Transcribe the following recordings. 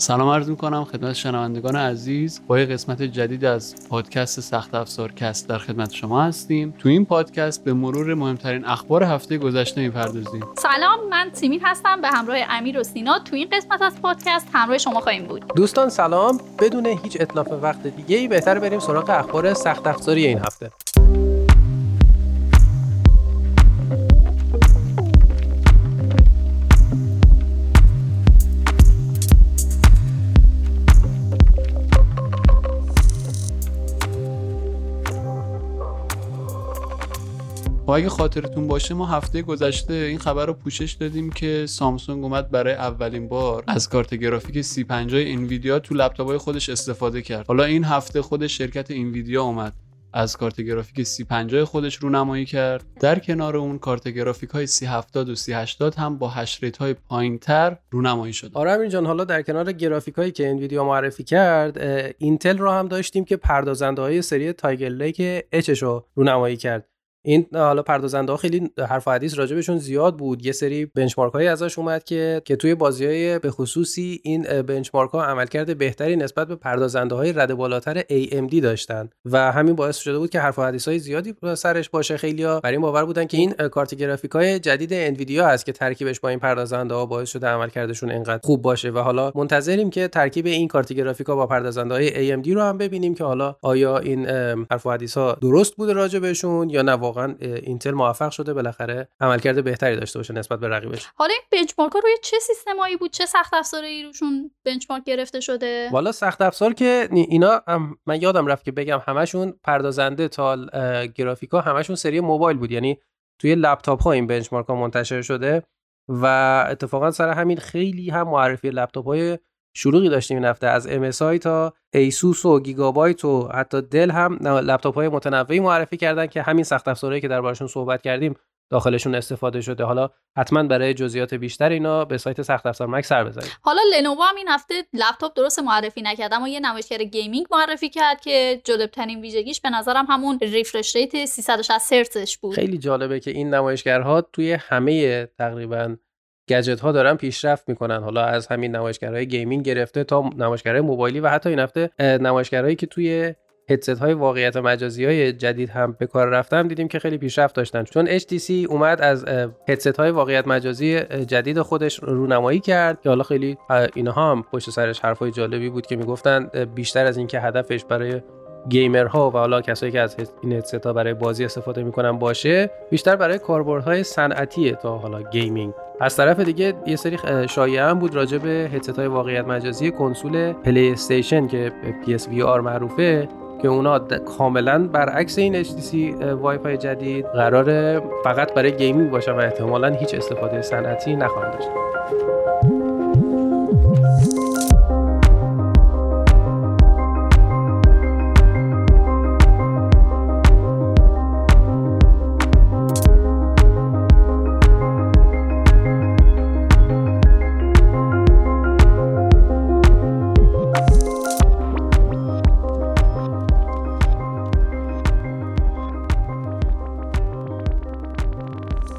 سلام عرض می‌کنم خدمت شنوندگان عزیز. با یه قسمت جدید از پادکست سخت افزار کست در خدمت شما هستیم. تو این پادکست به مرور مهمترین اخبار هفته گذشته می‌پردازیم. سلام من سیمین هستم به همراه امیر و سینا. تو این قسمت از پادکست همراه شما خواهیم بود. دوستان سلام. بدون هیچ اتلاف وقت دیگه ای بهتره بریم سراغ اخبار سخت افزاری این هفته. اگه خاطرتون باشه ما هفته گذشته این خبر رو پوشش دادیم که سامسونگ اومد برای اولین بار از کارت گرافیک 3050 انویدیا تو لپتاپ‌های خودش استفاده کرد. حالا این هفته خود شرکت انویدیا اومد از کارت گرافیک 3050 خودش رو نمایی کرد. در کنار اون کارت گرافیک های 3070 و 3080 هم با hash rate های پایین تر رونمایی شد. آره امین جان حالا در کنار گرافیک هایی که انویدیا معرفی کرد اینتل رو هم داشتیم که پردازنده های سری Tiger Lake H ش رو رونمایی کرد. این حالا پردازنده ها خیلی حرف و حدیث راجبشون زیاد بود. یه سری بنچمارک هایی ازش اومد که که توی بازی های به خصوصی این بنچمارک ها عملکرد بهتری نسبت به پردازنده های رد بالاتر AMD داشتن و همین باعث شده بود که حرف و حدیث های زیادی سرش باشه. خیلیا بر این باور بودن که این کارت گرافیک های جدید انویدیا هست که ترکیبش با این پردازنده ها باعث شده عملکردشون انقدر خوب باشه و حالا منتظریم که ترکیب این کارت گرافیک ها با پردازنده های AMD رو هم ببینیم که حالا آیا این حرف و حدیث ها درست بوده راجبشون یا نه. واقعا اینتل موفق شده بالاخره عملکرد بهتری داشته باشه نسبت به رقیبش. حالا این بنچمارک روی چه سیستمایی بود؟ چه سخت افزاری روشون بنچمارک گرفته شده؟ والا سخت افزار که اینا هم من یادم رفت که بگم همشون پردازنده تا گرافیکا همشون سری موبایل بود. یعنی توی لپتاپ ها این بنچمارک ها منتشر شده و اتفاقا سر همین خیلی هم معرفی لپتاپ های شلوغی داشتیم این هفته از MSI تا ایسوس و گیگابایت و حتی دل هم لپتاپ های متنوعی معرفی کردن که همین سخت افزارهایی که دربارشون صحبت کردیم داخلشون استفاده شده. حالا حتما برای جزئیات بیشتر اینا به سایت سخت افزار مگ سر بزنید حالا لنوو هم این هفته لپتاپ درست معرفی نکرد اما یه نمایشگر gaming معرفی کرد که جالب ترین ویژگیش به نظرم همون refresh rate 360 هرتزش بود. خیلی جالبه که این نمایشگرها توی همه تقریبا گجت ها دارن پیشرفت می‌کنن. حالا از همین نمایشگرهای gaming گرفته تا نمایشگرهای موبایلی و حتی این هفته نمایشگرهایی که توی هدست های واقعیت مجازی های جدید هم به کار رفتم دیدیم که خیلی پیشرفت داشتن. چون HTC اومد از هدست های واقعیت مجازی جدید خودش رونمایی کرد. که حالا خیلی اینها هم پشت سرش حرفای جالبی بود که می‌گفتن بیشتر از اینکه هدفش برای گیمرها و حالا کسایی که از این هدست ها برای بازی استفاده می‌کنن باشه بیشتر برای کاربردهای صنعتی تا حالا gaming. از طرف دیگه یه سری شایعه هم بود راجع به هدست های واقعیت مجازی کنسول پلی استیشن که PS VR معروفه که اونا کاملا برعکس این HTC Vive جدید قراره فقط برای gaming باشه و احتمالا هیچ استفاده صنعتی نخواهند داشت.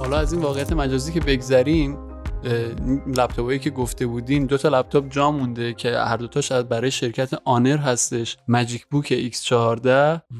از این واقعیت مجازی که بگذریم لپتاپایی که گفته بودیم دو تا لپتاپ جا مونده که هر دوتاش برای شرکت آنر هستش. MagicBook X14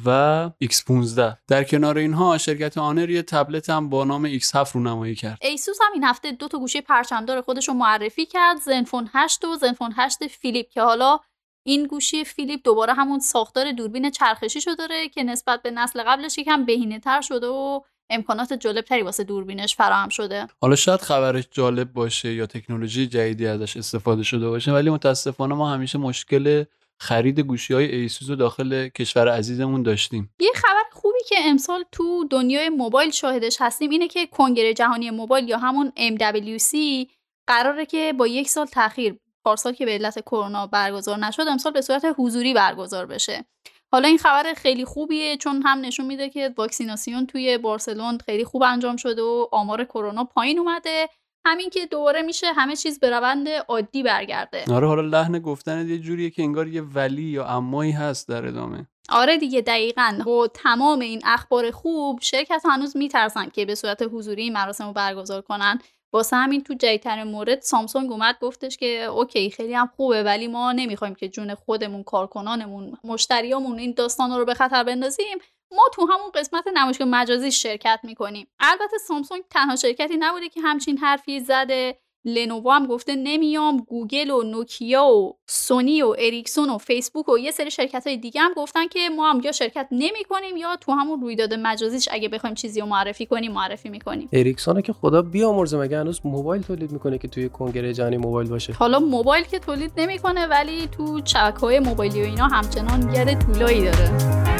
و X15 در کنار اینها شرکت آنر یه تبلت هم با نام X7 رو نمایی کرد. ایسوس هم این هفته دو تا گوشی پرچمدار خودش رو معرفی کرد Zenfone 8 و Zenfone 8 Flip که حالا این گوشی Flip دوباره همون ساختار دوربین چرخشی شده داره که نسبت به نسل قبلش یکم بهینه تر شده و امکانات جالبتری واسه دوربینش فراهم شده. حالا شاید خبرش جالب باشه یا تکنولوژی جدیدی ازش استفاده شده باشه ولی متاسفانه ما همیشه مشکل خرید گوشی های ایسوس رو داخل کشور عزیزمون داشتیم. یه خبر خوبی که امسال تو دنیای موبایل شاهدش هستیم اینه که کنگره جهانی موبایل یا همون MWC قراره که با یک سال تاخیر پارسال که به علت کرونا برگزار نشد امسال به صورت حضوری برگزار بشه. حالا این خبر خیلی خوبیه چون هم نشون میده که واکسیناسیون توی بارسلون خیلی خوب انجام شده و آمار کرونا پایین اومده. همین که دوباره میشه همه چیز به روند عادی برگرده. آره حالا لحن گفتن یه جوریه که انگار یه ولی یا امایی هست در ادامه. آره دیگه دقیقا. با تمام این اخبار خوب شرکت هنوز میترسن که به صورت حضوری مراسم رو برگزار کنن. واسه همین تو جدیدترین مورد سامسونگ اومد گفتش که اوکی خیلی هم خوبه ولی ما نمی‌خوایم که جون خودمون کارکنانمون مشتریامون این داستان رو به خطر بندازیم. ما تو همون قسمت نمایشگاه مجازی شرکت می‌کنیم. البته سامسونگ تنها شرکتی نبوده که همچین حرفی زده. لنوو هم گفته نمیام گوگل و نوکیا و سونی و اریکسون و فیسبوک و یه سری شرکت های دیگه هم گفتن که ما هم یا شرکت نمی کنیم یا تو همون رویداد مجازیش اگه بخوایم چیزی رو معرفی کنیم معرفی می‌کنیم. اریکسون که خدا بیامرزه مگه هنوز موبایل تولید می‌کنه که توی کنگره جهانی موبایل باشه؟ حالا موبایل که تولید نمی‌کنه ولی تو چکای موبایلی و اینا همچنان ید طولایی داره.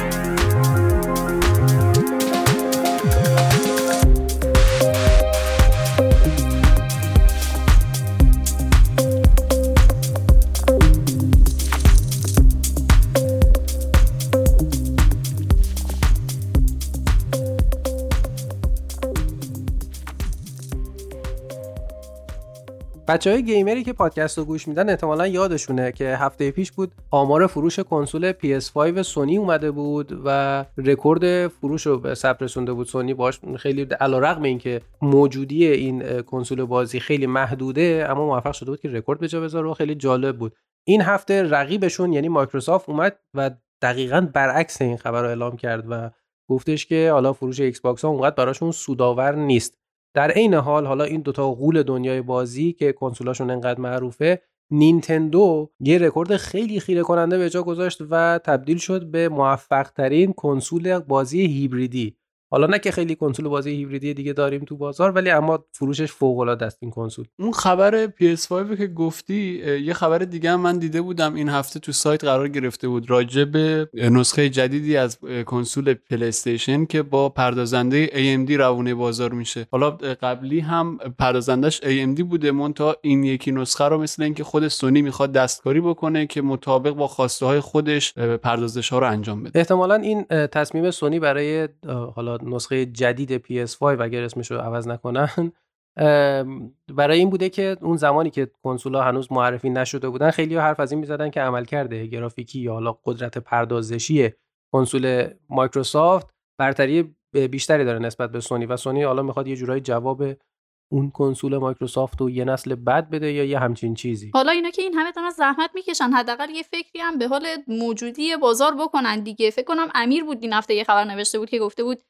بچه های gamer ی که پادکست رو گوش میدن احتمالا یادشونه که هفته پیش بود آمار فروش کنسول PS5 سونی اومده بود و رکورد فروش رو به ثبت رسونده بود. سونی باش خیلی علیرغم اینکه موجودی این کنسول بازی خیلی محدوده اما موفق شده بود که رکورد به جا بذاره و خیلی جالب بود. این هفته رقیبشون یعنی مایکروسافت اومد و دقیقا برعکس این خبر رو اعلام کرد و گفتش که حالا فروش Xbox ها اونقدر براشون سودآور نیست. در عین حال حالا این دوتا غول دنیای بازی که کنسولاشون انقدر معروفه نینتندو یه رکورد خیلی خیره کننده به جا گذاشت و تبدیل شد به موفق ترین کنسول بازی هیبریدی. حالا نه که خیلی کنسول بازی هیبریدی دیگه داریم تو بازار ولی اما فروشش فوق العاده است این کنسول. اون خبر PS5 که گفتی یه خبر دیگه هم من دیده بودم این هفته تو سایت قرار گرفته بود راجع به نسخه جدیدی از کنسول پلی که با پردازنده AMD روونه بازار میشه. حالا قبلی هم پردازندش AMD بوده مونتا این یکی نسخه رو مثل اینکه خود سونی می‌خواد دستکاری بکنه که مطابق با خواسته های خودش پردازش ها رو انجام بده. احتمالا این تصمیم سونی برای حالا نسخه جدید PS5 اگر اسمش رو عوض نکنن برای این بوده که اون زمانی که کنسول ها هنوز معرفی نشده بودن خیلی حرف از این می‌زدن که عمل کرده گرافیکی یا حالا قدرت پردازشی کنسول مایکروسافت برتری بیشتری داره نسبت به سونی و سونی حالا می‌خواد یه جورایی جواب اون کنسول مایکروسافت رو یه نسل بد بده یا یه همچین چیزی. حالا اینا که این همه دارن زحمت می‌کشن حداقل یه فکری هم به حال موجودی بازار بکنن دیگه. فکر کنم امیر بود این هفته یه خبر نوشته بود که گفته بود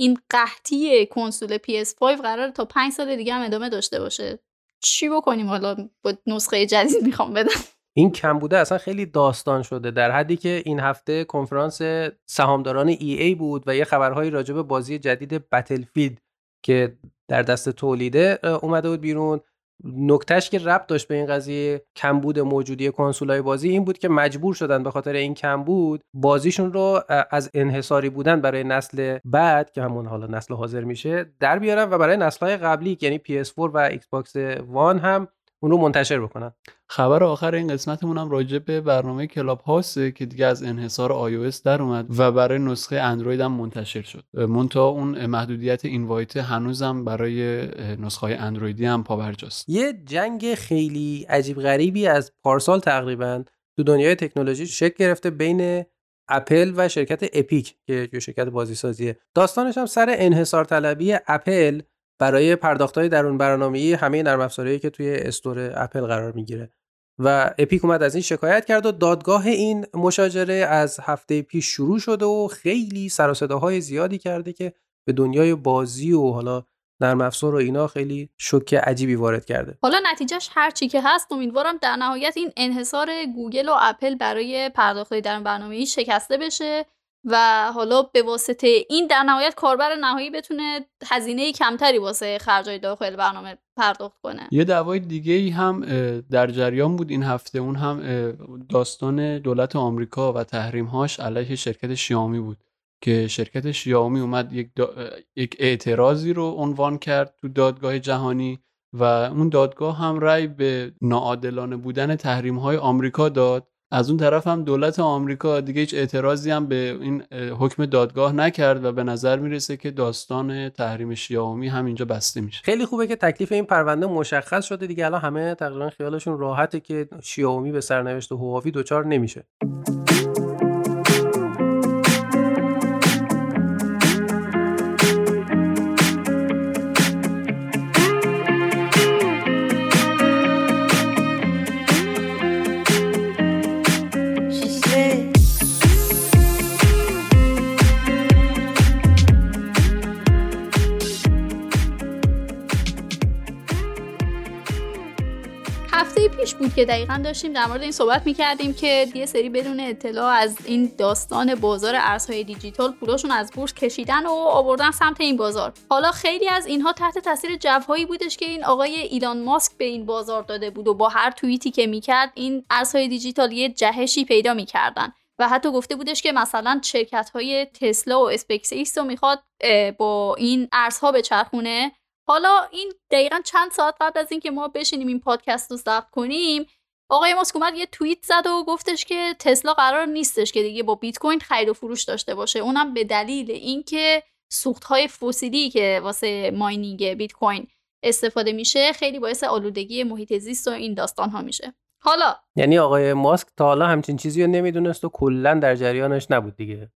این قحطی کنسول PS5 قرار تا پنج سال دیگه هم ادامه داشته باشه. چی بکنیم حالا؟ با نسخه جدید می‌خوام بدم. این کم بوده اصلا خیلی داستان شده. در حدی که این هفته کنفرانس سهامداران EA بود و یه خبرهایی راجع بازی جدید Battlefield که در دست تولیده اومده بود بیرون. نکتهش که ربط داشت به این قضیه کمبود موجودی کنسولای بازی این بود که مجبور شدن به خاطر این کمبود بازیشون رو از انحصاری بودن برای نسل بعد که همون حالا نسل حاضر میشه در بیارن و برای نسلهای قبلی یعنی PS4 و باکس One هم اون رو منتشر بکنن. خبر آخر این قسمتمون هم راجع به برنامه Clubhouse ه که دیگه از انحصار iOS در اومد و برای نسخه اندروید هم منتشر شد. منتها اون محدودیت invite هنوزم برای نسخه های اندرویدی هم پابرجاست. یه جنگ خیلی عجیب غریبی از پارسال تقریبا تو دنیای تکنولوژی شکل گرفته بین اپل و شرکت Epic که یه شرکت بازی سازیه داستانش هم سر انحصار طلبی اپل برای پرداختهای درون برنامه‌ای همه نرم افزارهایی که توی store اپل قرار می‌گیره. و Epic اومد از این شکایت کرد و دادگاه این مشاجره از هفته پیش شروع شده و خیلی سر و زیادی کرده که به دنیای بازی و حالا نرم افزار و اینا خیلی شوک عجیبی وارد کرده. حالا نتیجهش هر چی که هست امیدوارم در نهایت این انحصار گوگل و اپل برای پرداخت درون برنامه‌ای شکسته بشه. و حالا به واسطه این در نهایت کاربر نهایی بتونه هزینه کمتری واسه خرجای داخل برنامه پرداخت کنه. یه دعوای دیگه ای هم در جریان بود این هفته. اون هم داستان دولت آمریکا و تحریمهاش علیه شرکت شیائومی بود که شرکت شیائومی اومد یک, یک اعتراضی رو عنوان کرد تو دادگاه جهانی و اون دادگاه هم رأی به ناعادلانه بودن تحریم های آمریکا داد از اون طرف هم دولت آمریکا دیگه هیچ اعتراضی هم به این حکم دادگاه نکرد و به نظر می‌رسه که داستان تحریم شیائومی هم اینجا بسته میشه. خیلی خوبه که تکلیف این پرونده مشخص شده دیگه. الان همه تقریبا خیالشون راحته که شیائومی به سرنوشت هواوی دچار نمیشه. بود که دقیقا داشتیم در مورد این صحبت می‌کردیم که یه سری بدون اطلاع از این داستان بازار ارزهای دیجیتال پولاشون از بورس کشیدن و آوردن سمت این بازار. حالا خیلی از اینها تحت تاثیر جوهایی بودش که این آقای ایلان ماسک به این بازار داده بود و با هر توییتی که می‌کرد این ارزهای دیجیتال یه جهشی پیدا می‌کردن و حتی گفته بودش که مثلا شرکت های تسلا و اسپیکس ایکس رو می‌خواد با این ارزها بچرخونه حالا این دقیقا چند ساعت قبل از اینکه ما بشینیم این پادکست رو ضبط کنیم آقای ماسک اومد یه توییت زد و گفتش که تسلا قرار نیستش که دیگه با بیت کوین خرید و فروش داشته باشه. اونم به دلیل اینکه سوخت های فسیلی که واسه ماینینگ بیت کوین استفاده میشه خیلی باعث آلودگی محیط زیست و این داستان ها میشه. حالا یعنی آقای ماسک تا حالا همچین چیزی رو نمی‌دونست و کلا در جریانش نبود دیگه.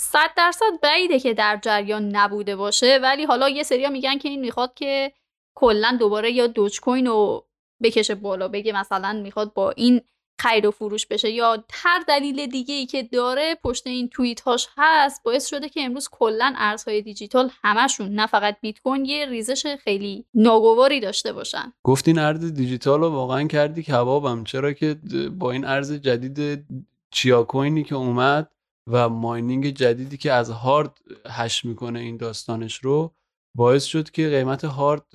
صد درصد بعیده که در جریان نبوده باشه ولی حالا یه سریا میگن که این می‌خواد که کلا دوباره یا دوج کوین رو بکشه بالا بگه مثلا می‌خواد با این خرید و فروش بشه یا هر دلیل دیگه ای که داره پشت این توییت هاش هست باعث شده که امروز کلا ارزهای دیجیتال همشون نه فقط بیت کوین یه ریزش خیلی ناگواری داشته باشن. گفتین ارز دیجیتال رو واقعا کردی کبابم؟ چرا که با این ارز جدید چیا کوینی که اومد و ماینینگ جدیدی که از هارد هش می‌کنه این داستانش رو باعث شد که قیمت هارد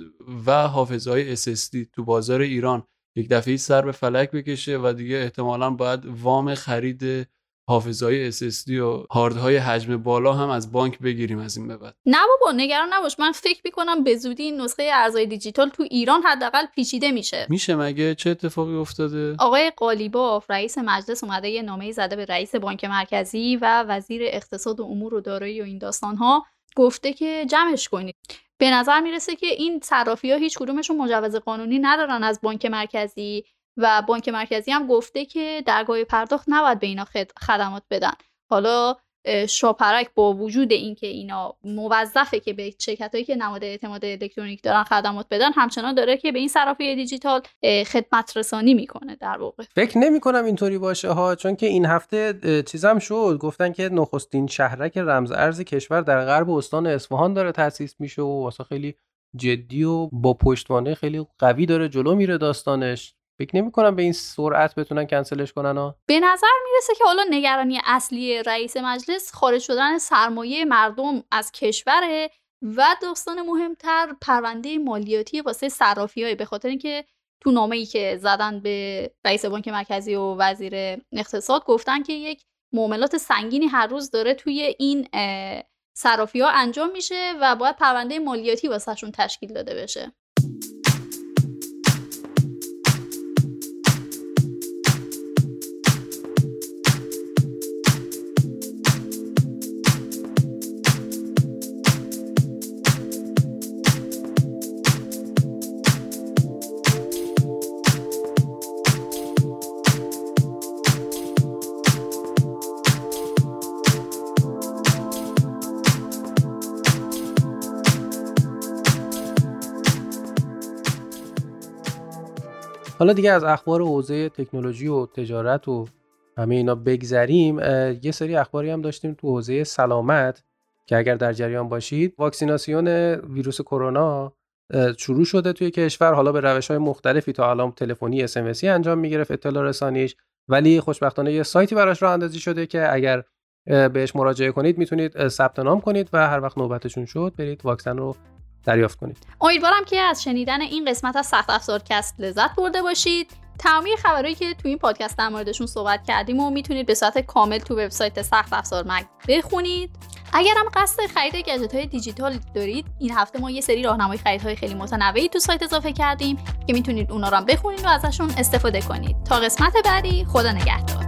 و حافظه های SSD تو بازار ایران یک دفعه سر به فلک بکشه و دیگه احتمالا باید وام خرید حافظه های SSD و هاردهای حجم بالا هم از بانک بگیریم از این به بعد. نه بابا نگران نباش. من فکر می‌کنم به زودی این نسخه ارزهای دیجیتال تو ایران حداقل پیچیده میشه. میشه مگه؟ چه اتفاقی افتاده؟ آقای قالیباف رئیس مجلس اومده یه نامه زده به رئیس بانک مرکزی و وزیر اقتصاد و امور و دارایی و این داستان ها گفته که جمعش کنید. به نظر می‌رسه که این صرافی ها هیچ کدومشون مجوز قانونی ندارن از بانک مرکزی. و بانک مرکزی هم گفته که درگاه پرداخت نباید به اینا خدمات بدن. حالا شاپرک با وجود اینکه اینا موظفه که به هایی که نماد اعتماد الکترونیک دارن خدمات بدن همچنان داره که به این صرافی دیجیتال خدمت رسانی می‌کنه در واقع. فکر نمی کنم اینطوری باشه ها چون که این هفته چیزم شد. گفتن که نخستین شهرک رمز ارز کشور در غرب استان اصفهان داره تاسیس میشه و واسه خیلی جدی و با پشتوانه خیلی قوی داره جلو میره داستانش. فکر نمی کنم به این سرعت بتونن کنسلش کنن ها به نظر می‌رسه که حالا نگرانی اصلی رئیس مجلس خارج شدن سرمایه مردم از کشوره و داستان مهمتر پرونده مالیاتی واسه صرافی های به خاطر اینکه تو نامه ای که زدن به رئیس بانک مرکزی و وزیر اقتصاد گفتن که یک معاملات سنگینی هر روز داره توی این صرافی ها انجام میشه و باید پرونده مالیاتی واسهشون تشکیل داده بشه. حالا دیگه از اخبار حوزه تکنولوژی و تجارت و همه اینا بگذریم یه سری اخباری هم داشتیم تو حوزه سلامت که اگر در جریان باشید واکسیناسیون ویروس کرونا شروع شده توی کشور حالا به روش های مختلفی تا الان تلفنی اس انجام می‌گرفت اطلاع رسانیش. ولی خوشبختانه یه سایتی براش راه اندازی شده که اگر بهش مراجعه کنید می‌تونید ثبت نام کنید و هر وقت نوبتشون شد برید واکسن رو دریافت کنید. امیدوارم که از شنیدن این قسمت از سخت افزار کست لذت برده باشید. تمامی خبرهایی که تو این پادکست در موردشون صحبت کردیم و می‌تونید به صورت کامل تو وبسایت سخت افزار مگ بخونید. اگر هم قصد خرید گجت های دیجیتال دارید این هفته ما یه سری راهنمای خریدهای خیلی متنوعی تو سایت اضافه کردیم که می‌تونید اونا رو بخونید و ازشون استفاده کنید. تا قسمت بعدی خدا نگهدار.